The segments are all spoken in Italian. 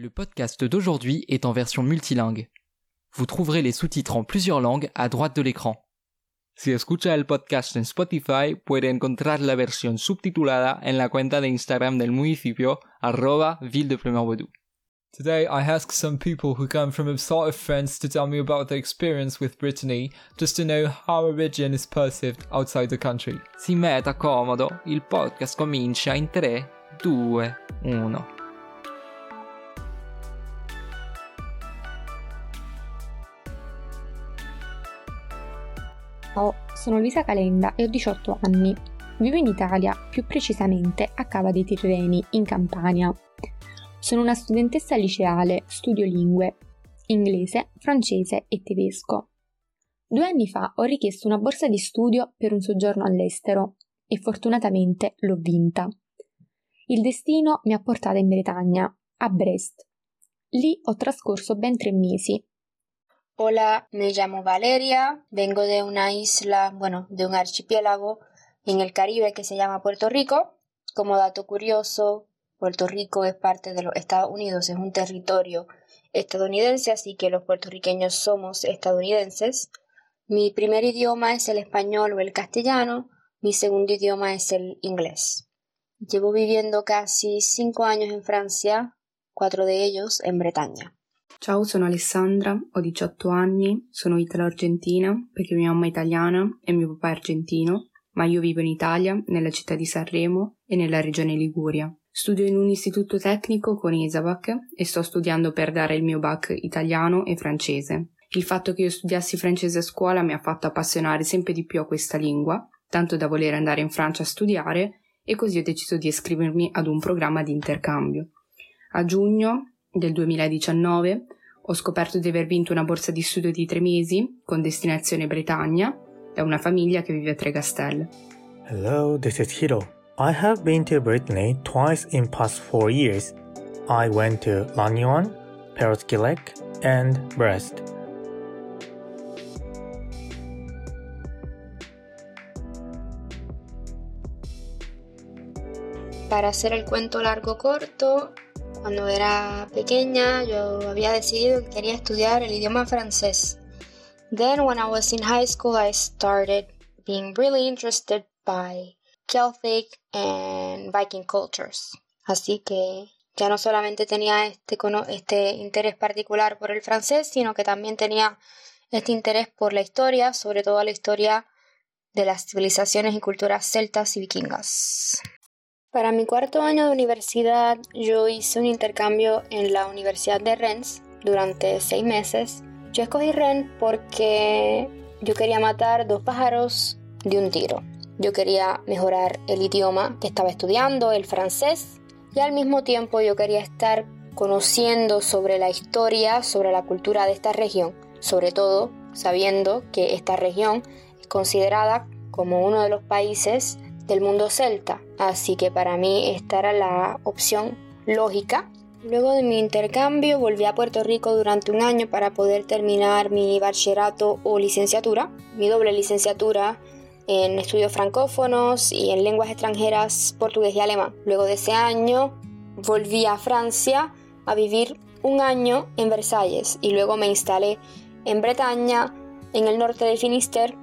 Le podcast d'aujourd'hui est en version multilingue. Vous trouverez les sous-titres en plusieurs langues à droite de l'écran. Si escucha el podcast en Spotify, puede encontrar la versión subtitulada en la cuenta de Instagram del municipio arroba Ville de Plemerbaudou. Today, I ask some people who come from sort of France to tell me about their experience with Brittany, just to know how a region is perceived outside the country. Si metta comodo, il podcast comincia in 3, 2, 1. Ciao, sono Luisa Calenda e ho 18 anni. Vivo in Italia, più precisamente a Cava dei Tirreni, in Campania. Sono una studentessa liceale, studio lingue, inglese, francese e tedesco. Due anni fa ho richiesto una borsa di studio per un soggiorno all'estero e fortunatamente l'ho vinta. Il destino mi ha portata in Bretagna, a Brest. Lì ho trascorso ben tre mesi. Hola, me llamo Valeria, vengo de una isla, bueno, de un archipiélago en el Caribe que se llama Puerto Rico. Como dato curioso, Puerto Rico es parte de los Estados Unidos, es un territorio estadounidense, así que los puertorriqueños somos estadounidenses. Mi primer idioma es el español o el castellano, mi segundo idioma es el inglés. Llevo viviendo casi cinco años en Francia, quattro de ellos en Bretaña. Ciao, sono Alessandra, ho 18 anni, sono italo-argentina perché mia mamma è italiana e mio papà è argentino, ma io vivo in Italia, nella città di Sanremo e nella regione Liguria. Studio in un istituto tecnico con Isabac e sto studiando per dare il mio bac italiano e francese. Il fatto che io studiassi francese a scuola mi ha fatto appassionare sempre di più a questa lingua, tanto da voler andare in Francia a studiare e così ho deciso di iscrivermi ad un programma di intercambio. A giugno del 2019 ho scoperto di aver vinto una borsa di studio di tre mesi con destinazione Bretagna da una famiglia che vive a Tregastelle. Hello, this is Hiro. I have been to Brittany twice in past four years. I went to Lannion, Peroskilek, and Brest. Para hacer el cuento largo corto, cuando era pequeña yo había decidido que quería estudiar el idioma francés. Then when I was in high school I started being really interested by Celtic and Viking cultures. Así que ya no solamente tenía este, este interés particular por el francés, sino que también tenía este interés por la historia, sobre todo la historia de las civilizaciones y culturas celtas y vikingas. Para mi cuarto año de universidad yo hice un intercambio en la Universidad de Rennes durante seis meses. Yo escogí Rennes porque yo quería matar dos pájaros de un tiro. Yo quería mejorar el idioma que estaba estudiando, el francés, y al mismo tiempo yo quería estar conociendo sobre la historia, sobre la cultura de esta región, sobre todo sabiendo que esta región es considerada como uno de los países del mundo celta, así que para mí esta era la opción lógica. Luego de mi intercambio volví a Puerto Rico durante un año para poder terminar mi bachillerato o licenciatura, mi doble licenciatura en estudios francófonos y en lenguas extranjeras portugués y alemán. Luego de ese año volví a Francia a vivir un año en Versalles y luego me instalé en Bretaña, en el norte de Finisterre,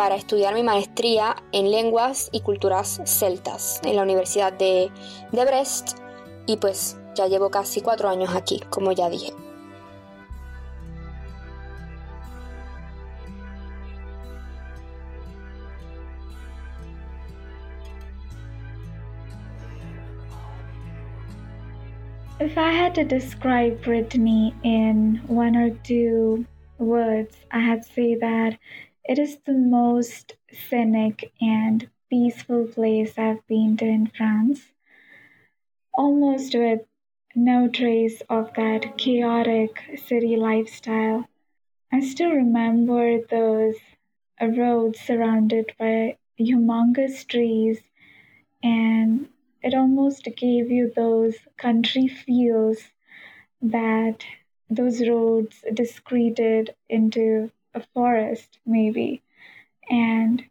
para estudiar mi maestría en lenguas y culturas celtas en la Universidad de, de Brest y pues ya llevo casi cuatro años aquí, como ya dije. If I had to Brittany in one or two words, I say that It is the most scenic and peaceful place I've been to in France, almost with no trace of that chaotic city lifestyle. I still remember those roads surrounded by humongous trees, and it almost gave you those country feels that those roads discreted into a forest, maybe. And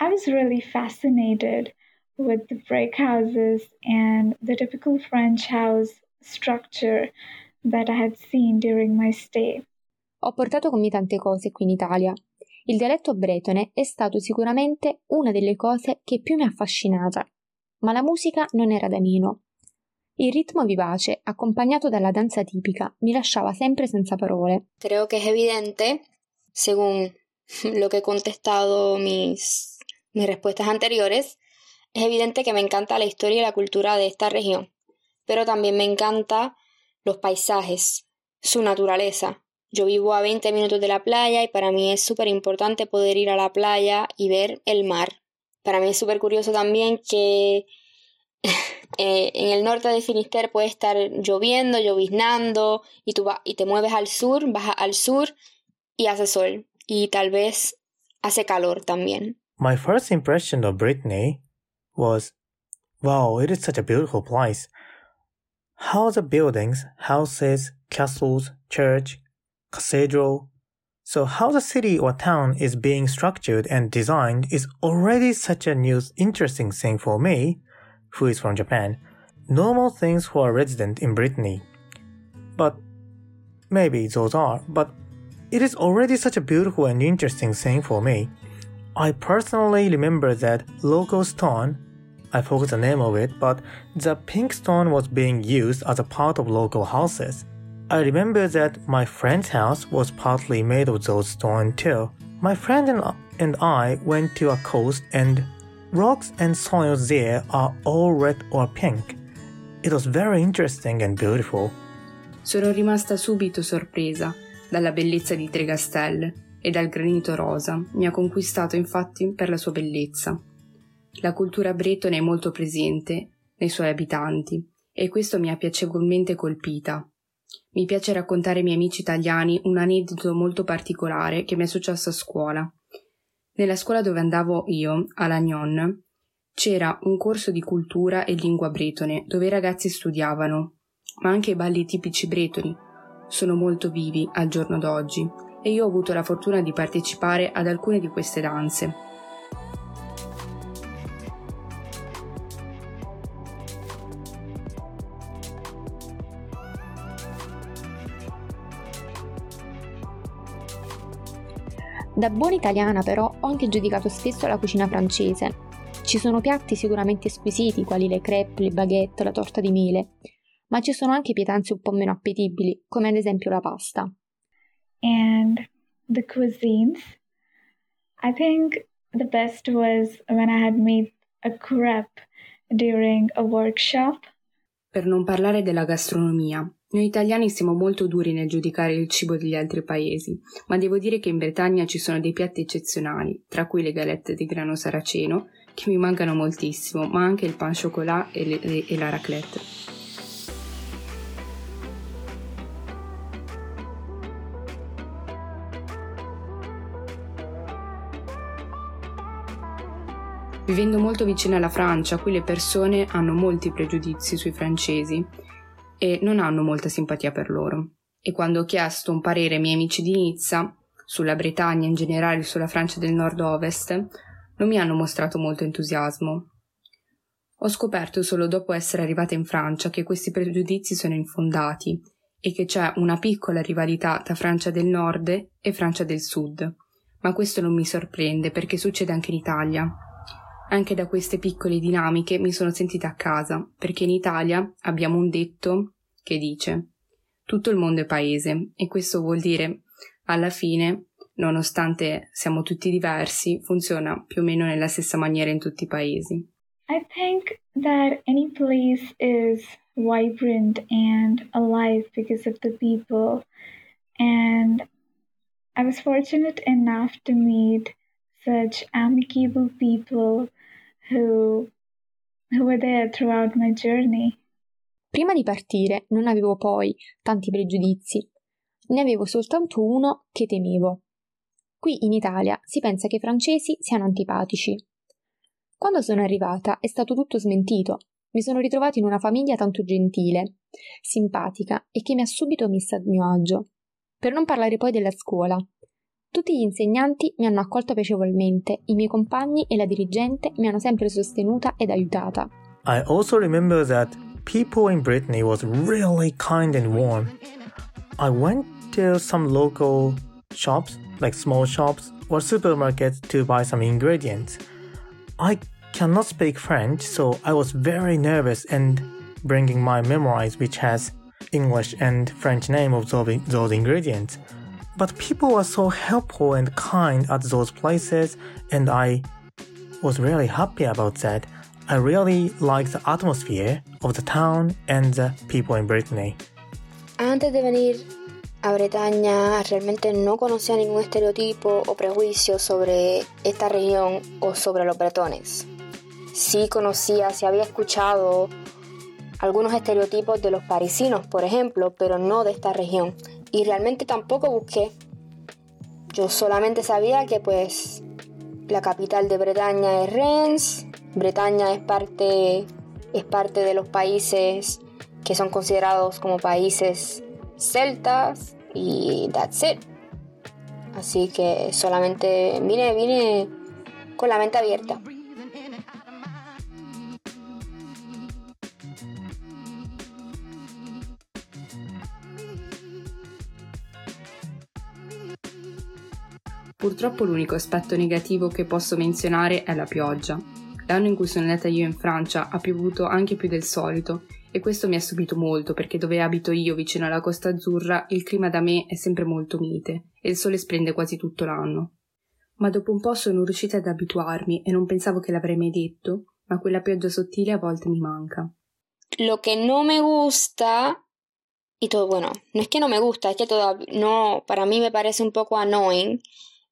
I was really fascinated with the brick houses and the typical French house structure that I had seen during my stay. Ho portato con me tante cose qui in Italia. Il dialetto bretone è stato sicuramente una delle cose che più mi ha affascinata, ma la musica non era da meno. Il ritmo vivace, accompagnato dalla danza tipica, mi lasciava sempre senza parole. Creo que es evidente, según lo que he contestado mis, mis respuestas anteriores, es evidente que me encanta la historia y la cultura de esta región, pero también me encanta los paisajes, su naturaleza. Yo vivo a 20 minutos de la playa y para mí es súper importante poder ir a la playa y ver el mar. Para mí es súper curioso también que eh, en el norte de Finisterre puede estar lloviendo, lloviznando, y tú vas y te mueves al sur, vas al sur y hace sol, y tal vez hace calor también. My first impression of Brittany was wow, it is such a beautiful place. How the buildings, houses, castles, church, cathedral, so how the city or town is being structured and designed is already such a new interesting thing for me, who is from Japan. Normal things for a resident in Brittany. But maybe those are, but it is already such a beautiful and interesting thing for me. I personally remember that local stone, I forgot the name of it, but the pink stone was being used as a part of local houses. I remember that my friend's house was partly made of those stone too. My friend and, and I went to a coast and rocks and soils there are all red or pink. It was very interesting and beautiful. Sono rimasta subito sorpresa dalla bellezza di Tregastelle e dal granito rosa. Mi ha conquistato infatti per la sua bellezza. La cultura bretone è molto presente nei suoi abitanti e questo mi ha piacevolmente colpita. Mi piace raccontare ai miei amici italiani un aneddoto molto particolare che mi è successo a scuola. Nella scuola dove andavo io, a Lannion, c'era un corso di cultura e lingua bretone dove i ragazzi studiavano, ma anche i balli tipici bretoni sono molto vivi al giorno d'oggi e io ho avuto la fortuna di partecipare ad alcune di queste danze. Da buona italiana però ho anche giudicato spesso la cucina francese. Ci sono piatti sicuramente squisiti quali le crêpe, le baguette, la torta di mele, ma ci sono anche pietanze un po' meno appetibili, come ad esempio la pasta. And the cuisines, I think the best was when I had made a crepe during a workshop. Per non parlare della gastronomia. Noi italiani siamo molto duri nel giudicare il cibo degli altri paesi, ma devo dire che in Bretagna ci sono dei piatti eccezionali, tra cui le galette di grano saraceno, che mi mancano moltissimo, ma anche il pan chocolat e, le, e la raclette. Vivendo molto vicino alla Francia, qui le persone hanno molti pregiudizi sui francesi e non hanno molta simpatia per loro. E quando ho chiesto un parere ai miei amici di Nizza, sulla Bretagna in generale e sulla Francia del nord-ovest, non mi hanno mostrato molto entusiasmo. Ho scoperto solo dopo essere arrivata in Francia che questi pregiudizi sono infondati e che c'è una piccola rivalità tra Francia del Nord e Francia del Sud. Ma questo non mi sorprende perché succede anche in Italia. Anche da queste piccole dinamiche mi sono sentita a casa, perché in Italia abbiamo un detto che dice tutto il mondo è paese e questo vuol dire alla fine, nonostante siamo tutti diversi, funziona più o meno nella stessa maniera in tutti i paesi. I think that any place is vibrant and alive because of the people. And I was fortunate enough to meet such amicable people who, who were there throughout my journey. Prima di partire non avevo poi tanti pregiudizi, ne avevo soltanto uno che temevo. Qui in Italia si pensa che i francesi siano antipatici. Quando sono arrivata è stato tutto smentito. Mi sono ritrovata in una famiglia tanto gentile, simpatica e che mi ha subito messa a mio agio. Per non parlare poi della scuola. Tutti gli insegnanti mi hanno accolto piacevolmente, i miei compagni e la dirigente mi hanno sempre sostenuta ed aiutata. I also remember that people in Brittany was really kind and warm. I went to some local shops, like small shops or supermarkets to buy some ingredients. I cannot speak French, so I was very nervous and bringing my memoirs which has English and French name of those, those ingredients. But people were so helpful and kind at those places and I was really happy about that. I really liked the atmosphere of the town and the people in Brittany. Antes de venir a Bretaña realmente no conocía ningún estereotipo o prejuicio sobre esta región o sobre los bretones. Sí conocía, sí había escuchado algunos estereotipos de los parisinos, por ejemplo, pero no de esta región. Y realmente tampoco busqué. Yo solamente sabía que pues la capital de Bretaña es Rennes, Bretaña es parte, es parte de los países que son considerados como países celtas y that's it. Así que solamente vine, vine con la mente abierta. Purtroppo l'unico aspetto negativo che posso menzionare è la pioggia. L'anno in cui sono andata io in Francia ha piovuto anche più del solito e questo mi ha stupito molto perché dove abito io vicino alla Costa Azzurra il clima da me è sempre molto mite e il sole splende quasi tutto l'anno. Ma dopo un po' sono riuscita ad abituarmi e non pensavo che l'avrei mai detto, ma quella pioggia sottile a volte mi manca. Lo que no me gusta, y todo, bueno, no es que no me gusta, es que todavía, no, para mí me parece un poco annoying,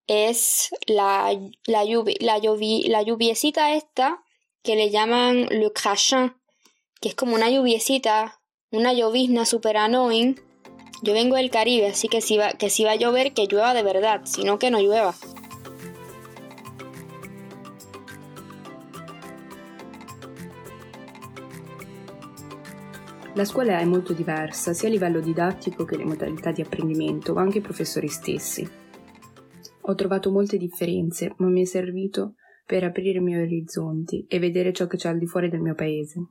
es la, la, lluvi, la, lluvi, la lluviecita esta que le llaman le crachin, que es como una lluviecita, una llovizna super annoying. Yo vengo del Caribe, así que si, va, que si va a llover, que llueva de verdad, sino que no llueva. La scuola è molto diversa, sia a livello didattico che le modalità di apprendimento, ma anche i professori stessi. Ho trovato molte differenze, ma mi è servito per aprire i miei orizzonti e vedere ciò che c'è al di fuori del mio paese.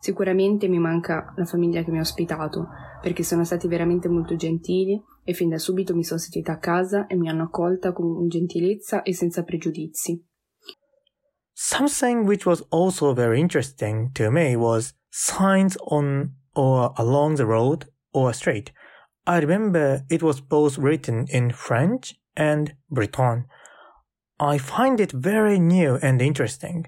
Sicuramente mi manca la famiglia che mi ha ospitato, perché sono stati veramente molto gentili e fin da subito mi sono sentita a casa e mi hanno accolta con gentilezza e senza pregiudizi. Something which was also very interesting to me was signs on or along the road or street. I remember it was both written in French and Breton. I find it very new and interesting,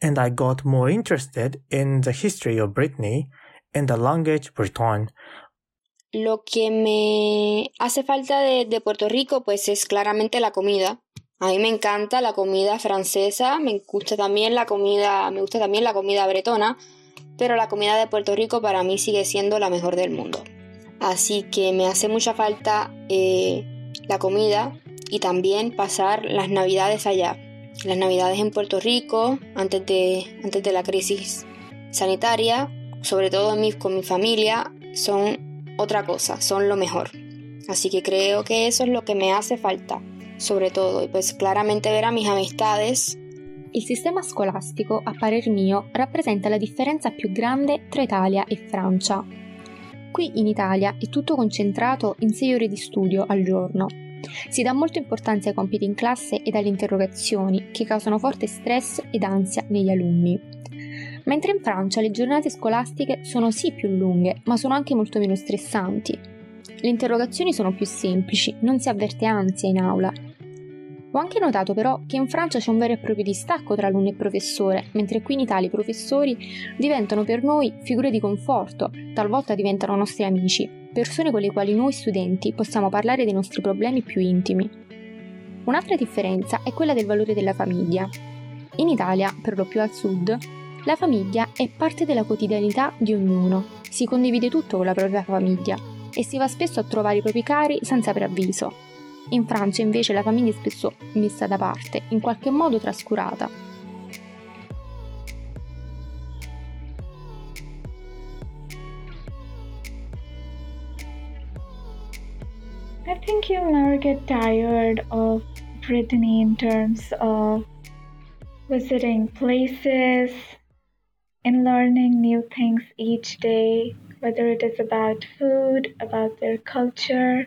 and I got more interested in the history of Brittany and the language Breton. Lo que me hace falta de, de Puerto Rico, pues es claramente la comida. A mí me encanta la comida francesa, me gusta también la comida, me gusta también la comida bretona, pero la comida de Puerto Rico para mí sigue siendo la mejor del mundo. Así que me hace mucha falta eh, la comida y también pasar las navidades allá. Las navidades en Puerto Rico, antes de, antes de la crisis sanitaria, sobre todo con mi familia, son otra cosa, son lo mejor. Así que creo que eso es lo que me hace falta, sobre todo, y pues claramente ver a mis amistades Il sistema scolastico, a parer mio, rappresenta la differenza più grande tra Italia e Francia. Qui in Italia è tutto concentrato in 6 ore di studio al giorno. Si dà molta importanza ai compiti in classe ed alle interrogazioni, che causano forte stress ed ansia negli alunni. Mentre in Francia le giornate scolastiche sono sì più lunghe, ma sono anche molto meno stressanti. Le interrogazioni sono più semplici, non si avverte ansia in aula ho anche notato però che in Francia c'è un vero e proprio distacco tra alunno e professore, mentre qui in Italia i professori diventano per noi figure di conforto, talvolta diventano nostri amici, persone con le quali noi studenti possiamo parlare dei nostri problemi più intimi. Un'altra differenza è quella del valore della famiglia. In Italia, per lo più al sud, la famiglia è parte della quotidianità di ognuno, si condivide tutto con la propria famiglia e si va spesso a trovare i propri cari senza preavviso. In Francia invece la famiglia è spesso messa da parte, in qualche modo trascurata. I think you'll never get tired of Brittany in terms of visiting places in learning new things each day, whether it is about food, about their culture.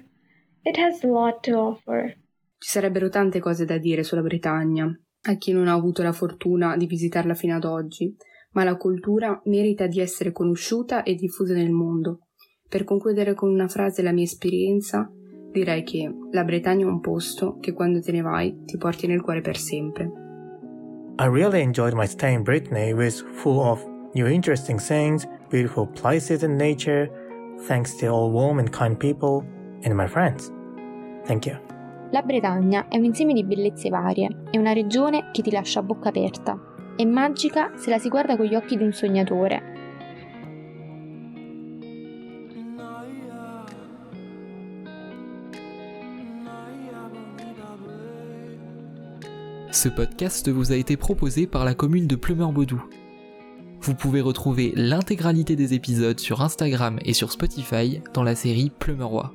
It has a lot to offer. Ci sarebbero tante cose da dire sulla Britannia, a chi non ha avuto la fortuna di visitarla fino ad oggi, ma la cultura merita di essere conosciuta e diffusa nel mondo. Per concludere con una frase la mia esperienza, direi che la Bretagna è un posto che quando te ne vai ti porti nel cuore per sempre. I really enjoyed my stay in Brittany, which full of new interesting things, beautiful places and nature, thanks to all warm and kind people and my friends. Thank you. La Bretagna è un insieme di bellezze varie, è una regione che ti lascia a bocca aperta. È magica se la si guarda con gli occhi di un sognatore. Ce podcast vous a été proposé par la commune de Plumeur-Baudou. Vous pouvez retrouver l'intégralité des épisodes sur Instagram et sur Spotify dans la série Plumeurois.